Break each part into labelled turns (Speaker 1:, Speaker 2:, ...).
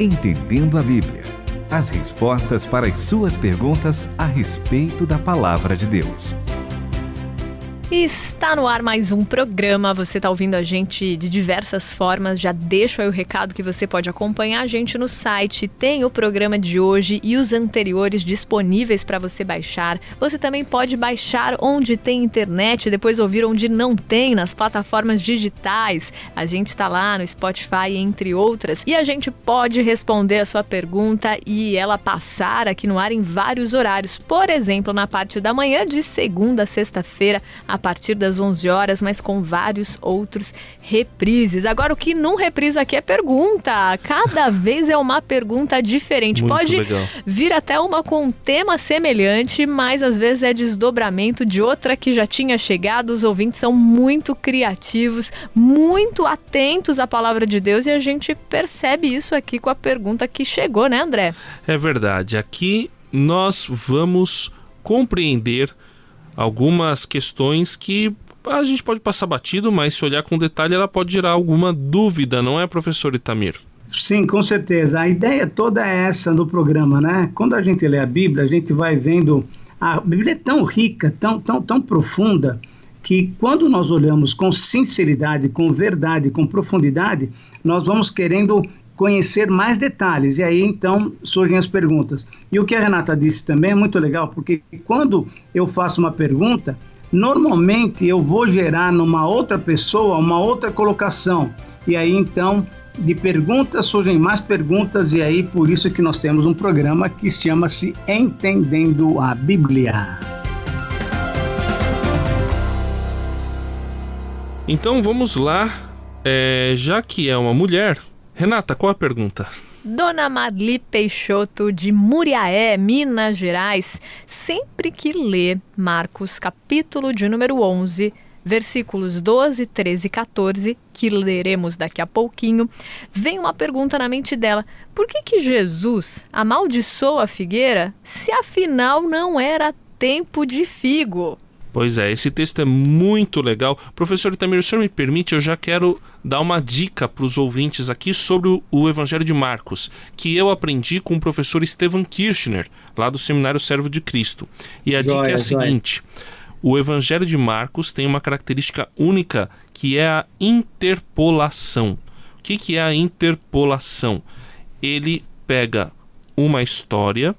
Speaker 1: Entendendo a Bíblia. As respostas para as suas perguntas a respeito da palavra de Deus.
Speaker 2: Está no ar mais um programa. Você está ouvindo a gente de diversas formas. Já deixo aí o recado que você pode acompanhar a gente no site. Tem o programa de hoje e os anteriores disponíveis para você baixar. Você também pode baixar onde tem internet, depois ouvir onde não tem, nas plataformas digitais. A gente está lá no Spotify, entre outras. E a gente pode responder a sua pergunta e ela passar aqui no ar em vários horários. Por exemplo, na parte da manhã, de segunda a sexta-feira, a partir das 11 horas, mas com vários outros reprises. Agora, o que não reprisa aqui é pergunta. Cada vez é uma pergunta diferente.
Speaker 3: Muito
Speaker 2: Pode
Speaker 3: legal.
Speaker 2: vir até uma com um tema semelhante, mas às vezes é desdobramento de outra que já tinha chegado. Os ouvintes são muito criativos, muito atentos à palavra de Deus e a gente percebe isso aqui com a pergunta que chegou, né, André?
Speaker 3: É verdade. Aqui nós vamos compreender algumas questões que a gente pode passar batido, mas se olhar com detalhe ela pode gerar alguma dúvida, não é, professor Itamir?
Speaker 4: Sim, com certeza. A ideia toda é essa do programa, né? Quando a gente lê a Bíblia, a gente vai vendo. A Bíblia é tão rica, tão, tão, tão profunda, que quando nós olhamos com sinceridade, com verdade, com profundidade, nós vamos querendo conhecer mais detalhes. E aí então surgem as perguntas. E o que a Renata disse também é muito legal, porque quando eu faço uma pergunta, normalmente eu vou gerar numa outra pessoa uma outra colocação. E aí então de perguntas surgem mais perguntas e aí por isso que nós temos um programa que chama-se Entendendo a Bíblia.
Speaker 3: Então vamos lá, é, já que é uma mulher, Renata, qual a pergunta?
Speaker 2: Dona Marli Peixoto de Muriaé, Minas Gerais, sempre que lê Marcos capítulo de número 11, versículos 12, 13 e 14, que leremos daqui a pouquinho, vem uma pergunta na mente dela: por que que Jesus amaldiçoou a figueira se afinal não era tempo de figo?
Speaker 3: Pois é, esse texto é muito legal. Professor Itamir, o senhor me permite, eu já quero dar uma dica para os ouvintes aqui sobre o, o Evangelho de Marcos, que eu aprendi com o professor Stephen Kirchner, lá do Seminário Servo de Cristo. E a dica é a
Speaker 4: Joia, joia.
Speaker 3: seguinte: o Evangelho de Marcos tem uma característica única, que é a interpolação. O que, que é a interpolação? Ele pega uma história,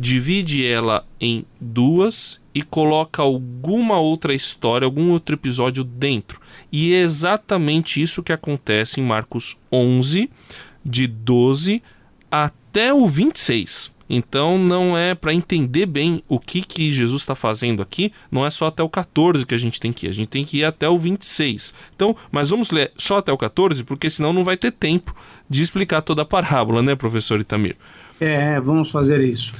Speaker 3: divide ela em duas e coloca alguma outra história, algum outro episódio dentro. E é exatamente isso que acontece em Marcos 11, de 12 até o 26. Então não é para entender bem o que, que Jesus está fazendo aqui, não é só até o 14 que a gente tem que ir, a gente tem que ir até o 26. Então, mas vamos ler só até o 14, porque senão não vai ter tempo de explicar toda a parábola, né, professor Itamir?
Speaker 4: É, vamos fazer isso.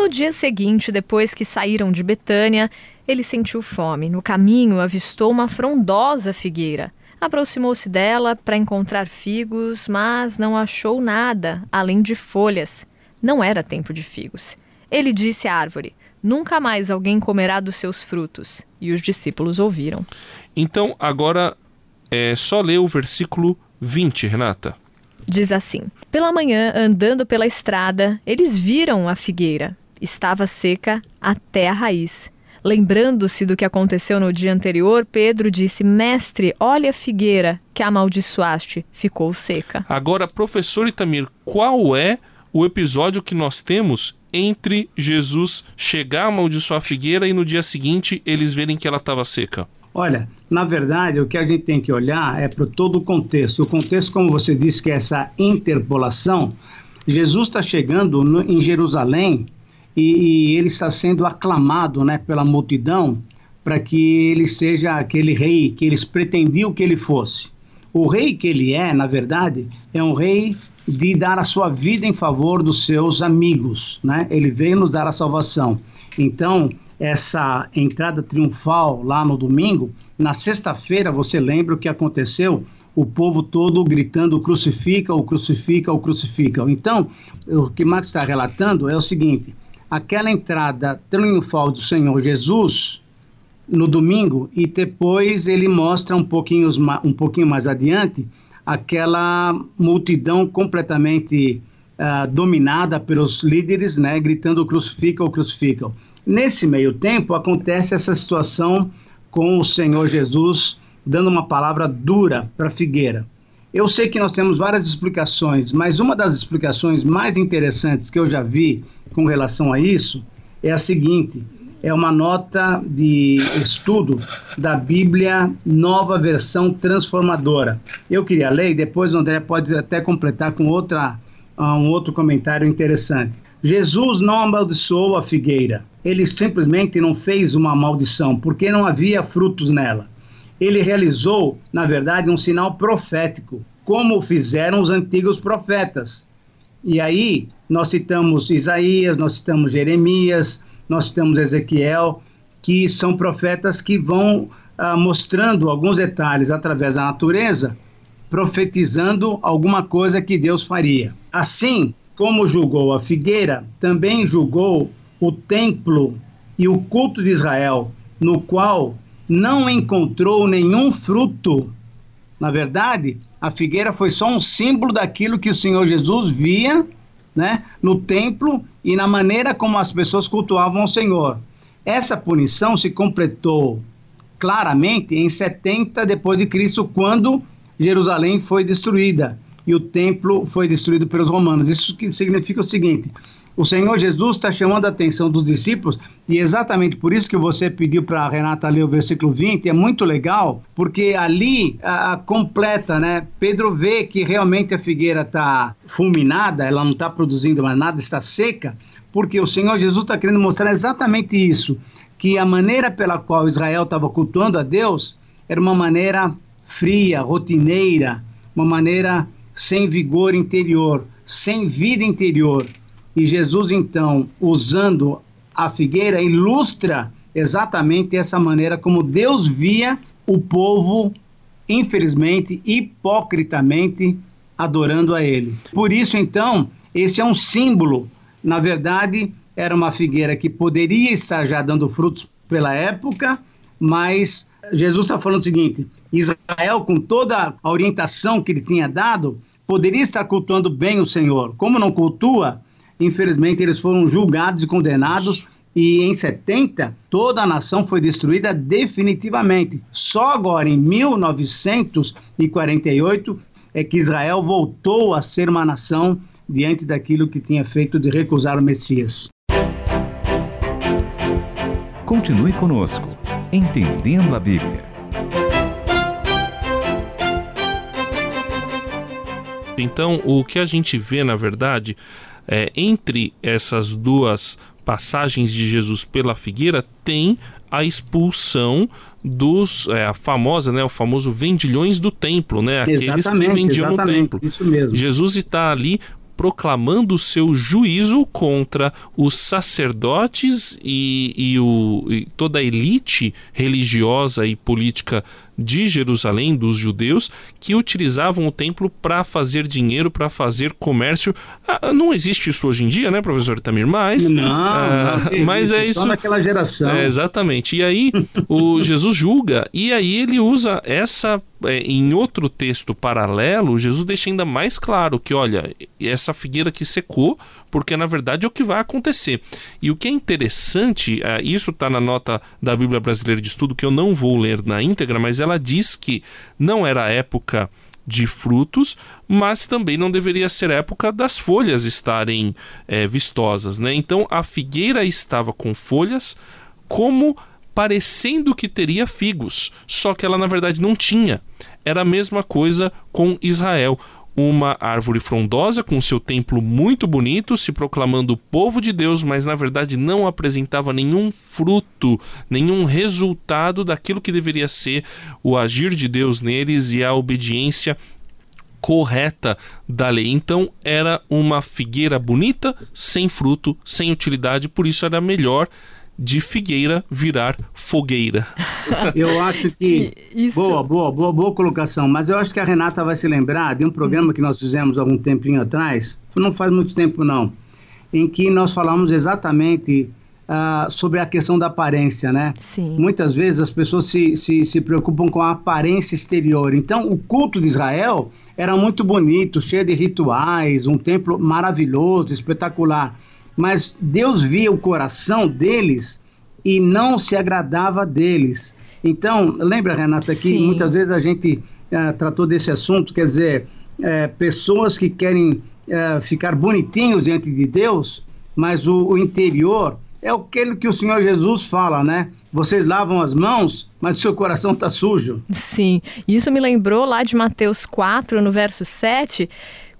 Speaker 2: No dia seguinte, depois que saíram de Betânia, ele sentiu fome. No caminho, avistou uma frondosa figueira. Aproximou-se dela para encontrar figos, mas não achou nada além de folhas. Não era tempo de figos. Ele disse à árvore: Nunca mais alguém comerá dos seus frutos. E os discípulos ouviram.
Speaker 3: Então, agora é só ler o versículo 20, Renata.
Speaker 2: Diz assim: Pela manhã, andando pela estrada, eles viram a figueira. Estava seca até a raiz. Lembrando-se do que aconteceu no dia anterior, Pedro disse: Mestre, olha a figueira que amaldiçoaste, ficou seca.
Speaker 3: Agora, professor Itamir, qual é o episódio que nós temos entre Jesus chegar a amaldiçoar a figueira e no dia seguinte eles verem que ela estava seca?
Speaker 4: Olha, na verdade, o que a gente tem que olhar é para todo o contexto. O contexto, como você disse, que é essa interpolação. Jesus está chegando no, em Jerusalém e, e, ele está sendo aclamado né, pela multidão para que ele seja aquele rei que eles pretendiam que ele fosse. O rei que ele é, na verdade, é um rei de dar a sua vida em favor dos seus amigos, né? Ele veio nos dar a salvação. Então, essa entrada triunfal lá no domingo, na sexta-feira, você lembra o que aconteceu? O povo todo gritando crucifica, o crucifica, o crucifica. Então, o que Marcos está relatando é o seguinte: aquela entrada triunfal do Senhor Jesus no domingo e depois ele mostra um pouquinho, um pouquinho mais adiante aquela multidão completamente uh, dominada pelos líderes, né, gritando crucificam, crucificam. Nesse meio tempo acontece essa situação com o Senhor Jesus dando uma palavra dura para a figueira. Eu sei que nós temos várias explicações, mas uma das explicações mais interessantes que eu já vi com relação a isso é a seguinte: é uma nota de estudo da Bíblia Nova Versão Transformadora. Eu queria ler e depois o André pode até completar com outra, uh, um outro comentário interessante. Jesus não amaldiçoou a figueira. Ele simplesmente não fez uma maldição, porque não havia frutos nela ele realizou, na verdade, um sinal profético, como fizeram os antigos profetas. E aí nós citamos Isaías, nós citamos Jeremias, nós citamos Ezequiel, que são profetas que vão ah, mostrando alguns detalhes através da natureza, profetizando alguma coisa que Deus faria. Assim como julgou a figueira, também julgou o templo e o culto de Israel, no qual não encontrou nenhum fruto. Na verdade, a figueira foi só um símbolo daquilo que o Senhor Jesus via né, no templo e na maneira como as pessoas cultuavam o Senhor. Essa punição se completou claramente em 70 depois de Cristo, quando Jerusalém foi destruída e o templo foi destruído pelos romanos. Isso significa o seguinte: o Senhor Jesus está chamando a atenção dos discípulos, e exatamente por isso que você pediu para a Renata ler o versículo 20, é muito legal, porque ali a, a completa, né? Pedro vê que realmente a figueira está fulminada, ela não está produzindo mais nada, está seca, porque o Senhor Jesus está querendo mostrar exatamente isso, que a maneira pela qual Israel estava cultuando a Deus era uma maneira fria, rotineira, uma maneira sem vigor interior, sem vida interior. E Jesus, então, usando a figueira, ilustra exatamente essa maneira como Deus via o povo, infelizmente, hipocritamente adorando a Ele. Por isso, então, esse é um símbolo. Na verdade, era uma figueira que poderia estar já dando frutos pela época, mas Jesus está falando o seguinte: Israel, com toda a orientação que ele tinha dado, poderia estar cultuando bem o Senhor. Como não cultua, Infelizmente, eles foram julgados e condenados e em 70 toda a nação foi destruída definitivamente. Só agora em 1948 é que Israel voltou a ser uma nação diante daquilo que tinha feito de recusar o Messias.
Speaker 1: Continue conosco, entendendo a Bíblia.
Speaker 3: Então, o que a gente vê, na verdade, é, entre essas duas passagens de Jesus pela figueira tem a expulsão dos é, a famosa, né, o famoso vendilhões do templo, né,
Speaker 4: aqueles exatamente, que vendiam no templo. Isso mesmo.
Speaker 3: Jesus está ali proclamando o seu juízo contra os sacerdotes e, e, o, e toda a elite religiosa e política de Jerusalém, dos judeus, que utilizavam o templo para fazer dinheiro, para fazer comércio. Ah, não existe isso hoje em dia, né, professor Itamir? Mas,
Speaker 4: não, ah, não
Speaker 3: mas é isso. Só
Speaker 4: naquela geração. É,
Speaker 3: exatamente. E aí o Jesus julga e aí ele usa essa é, em outro texto paralelo, Jesus deixa ainda mais claro que, olha, essa figueira que secou, porque na verdade é o que vai acontecer. E o que é interessante, é, isso está na nota da Bíblia Brasileira de Estudo, que eu não vou ler na íntegra, mas ela diz que não era a época de frutos, mas também não deveria ser época das folhas estarem é, vistosas. Né? Então a figueira estava com folhas como parecendo que teria figos, só que ela na verdade não tinha. Era a mesma coisa com Israel uma árvore frondosa com seu templo muito bonito, se proclamando povo de Deus, mas na verdade não apresentava nenhum fruto, nenhum resultado daquilo que deveria ser o agir de Deus neles e a obediência correta da lei. Então era uma figueira bonita, sem fruto, sem utilidade, por isso era melhor de figueira virar fogueira.
Speaker 4: Eu acho que. Isso. Boa, boa, boa, boa colocação. Mas eu acho que a Renata vai se lembrar de um programa que nós fizemos algum tempinho atrás, não faz muito tempo não, em que nós falamos exatamente uh, sobre a questão da aparência, né?
Speaker 2: Sim.
Speaker 4: Muitas vezes as pessoas se, se, se preocupam com a aparência exterior. Então, o culto de Israel era muito bonito, cheio de rituais, um templo maravilhoso, espetacular. Mas Deus via o coração deles e não se agradava deles. Então, lembra, Renata, que
Speaker 2: Sim.
Speaker 4: muitas vezes a gente uh, tratou desse assunto, quer dizer, uh, pessoas que querem uh, ficar bonitinhos diante de Deus, mas o, o interior é aquilo que o Senhor Jesus fala, né? Vocês lavam as mãos, mas o seu coração está sujo.
Speaker 2: Sim, isso me lembrou lá de Mateus 4, no verso 7,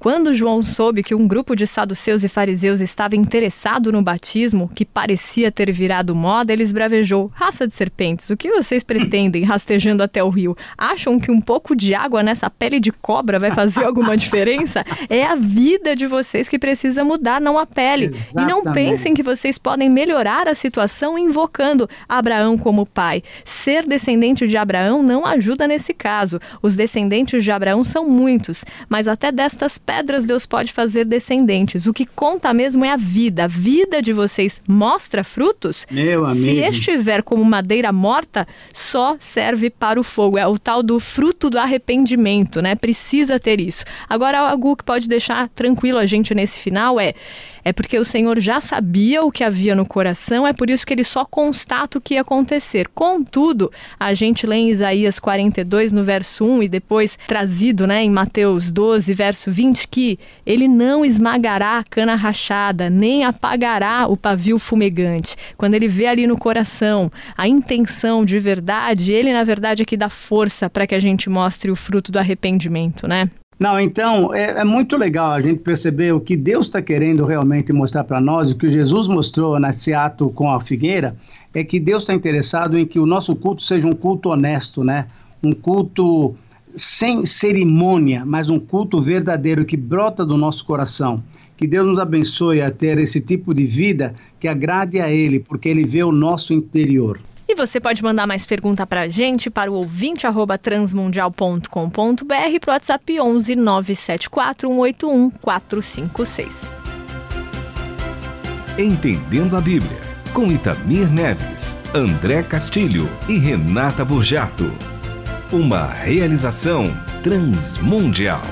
Speaker 2: quando João soube que um grupo de saduceus e fariseus estava interessado no batismo, que parecia ter virado moda, ele esbravejou: Raça de serpentes, o que vocês pretendem rastejando até o rio? Acham que um pouco de água nessa pele de cobra vai fazer alguma diferença? É a vida de vocês que precisa mudar, não a pele.
Speaker 4: Exatamente.
Speaker 2: E não pensem que vocês podem melhorar a situação invocando Abraão como pai. Ser descendente de Abraão não ajuda nesse caso. Os descendentes de Abraão são muitos, mas até destas pedras Deus pode fazer descendentes. O que conta mesmo é a vida. A vida de vocês mostra frutos?
Speaker 4: Meu amigo.
Speaker 2: Se estiver como madeira morta, só serve para o fogo. É o tal do fruto do arrependimento, né? Precisa ter isso. Agora, algo que pode deixar tranquilo a gente nesse final é é porque o Senhor já sabia o que havia no coração, é por isso que ele só constata o que ia acontecer. Contudo, a gente lê em Isaías 42, no verso 1, e depois trazido né, em Mateus 12, verso 20, que ele não esmagará a cana rachada, nem apagará o pavio fumegante. Quando ele vê ali no coração a intenção de verdade, ele, na verdade, é que dá força para que a gente mostre o fruto do arrependimento, né?
Speaker 4: Não, então é, é, muito legal a gente perceber o que Deus está querendo realmente mostrar para nós, o que Jesus mostrou nesse ato com a figueira, é que Deus está interessado em que o nosso culto seja um culto honesto, né? Um culto sem cerimônia, mas um culto verdadeiro que brota do nosso coração. Que Deus nos abençoe a ter esse tipo de vida que agrade a Ele, porque Ele vê o nosso interior.
Speaker 2: E você pode mandar mais pergunta para a gente para o ouvinte arroba transmundial.com.br para o WhatsApp 11 974 181 456.
Speaker 1: Entendendo a Bíblia, com Itamir Neves, André Castilho e Renata Burjato. Uma realização transmundial.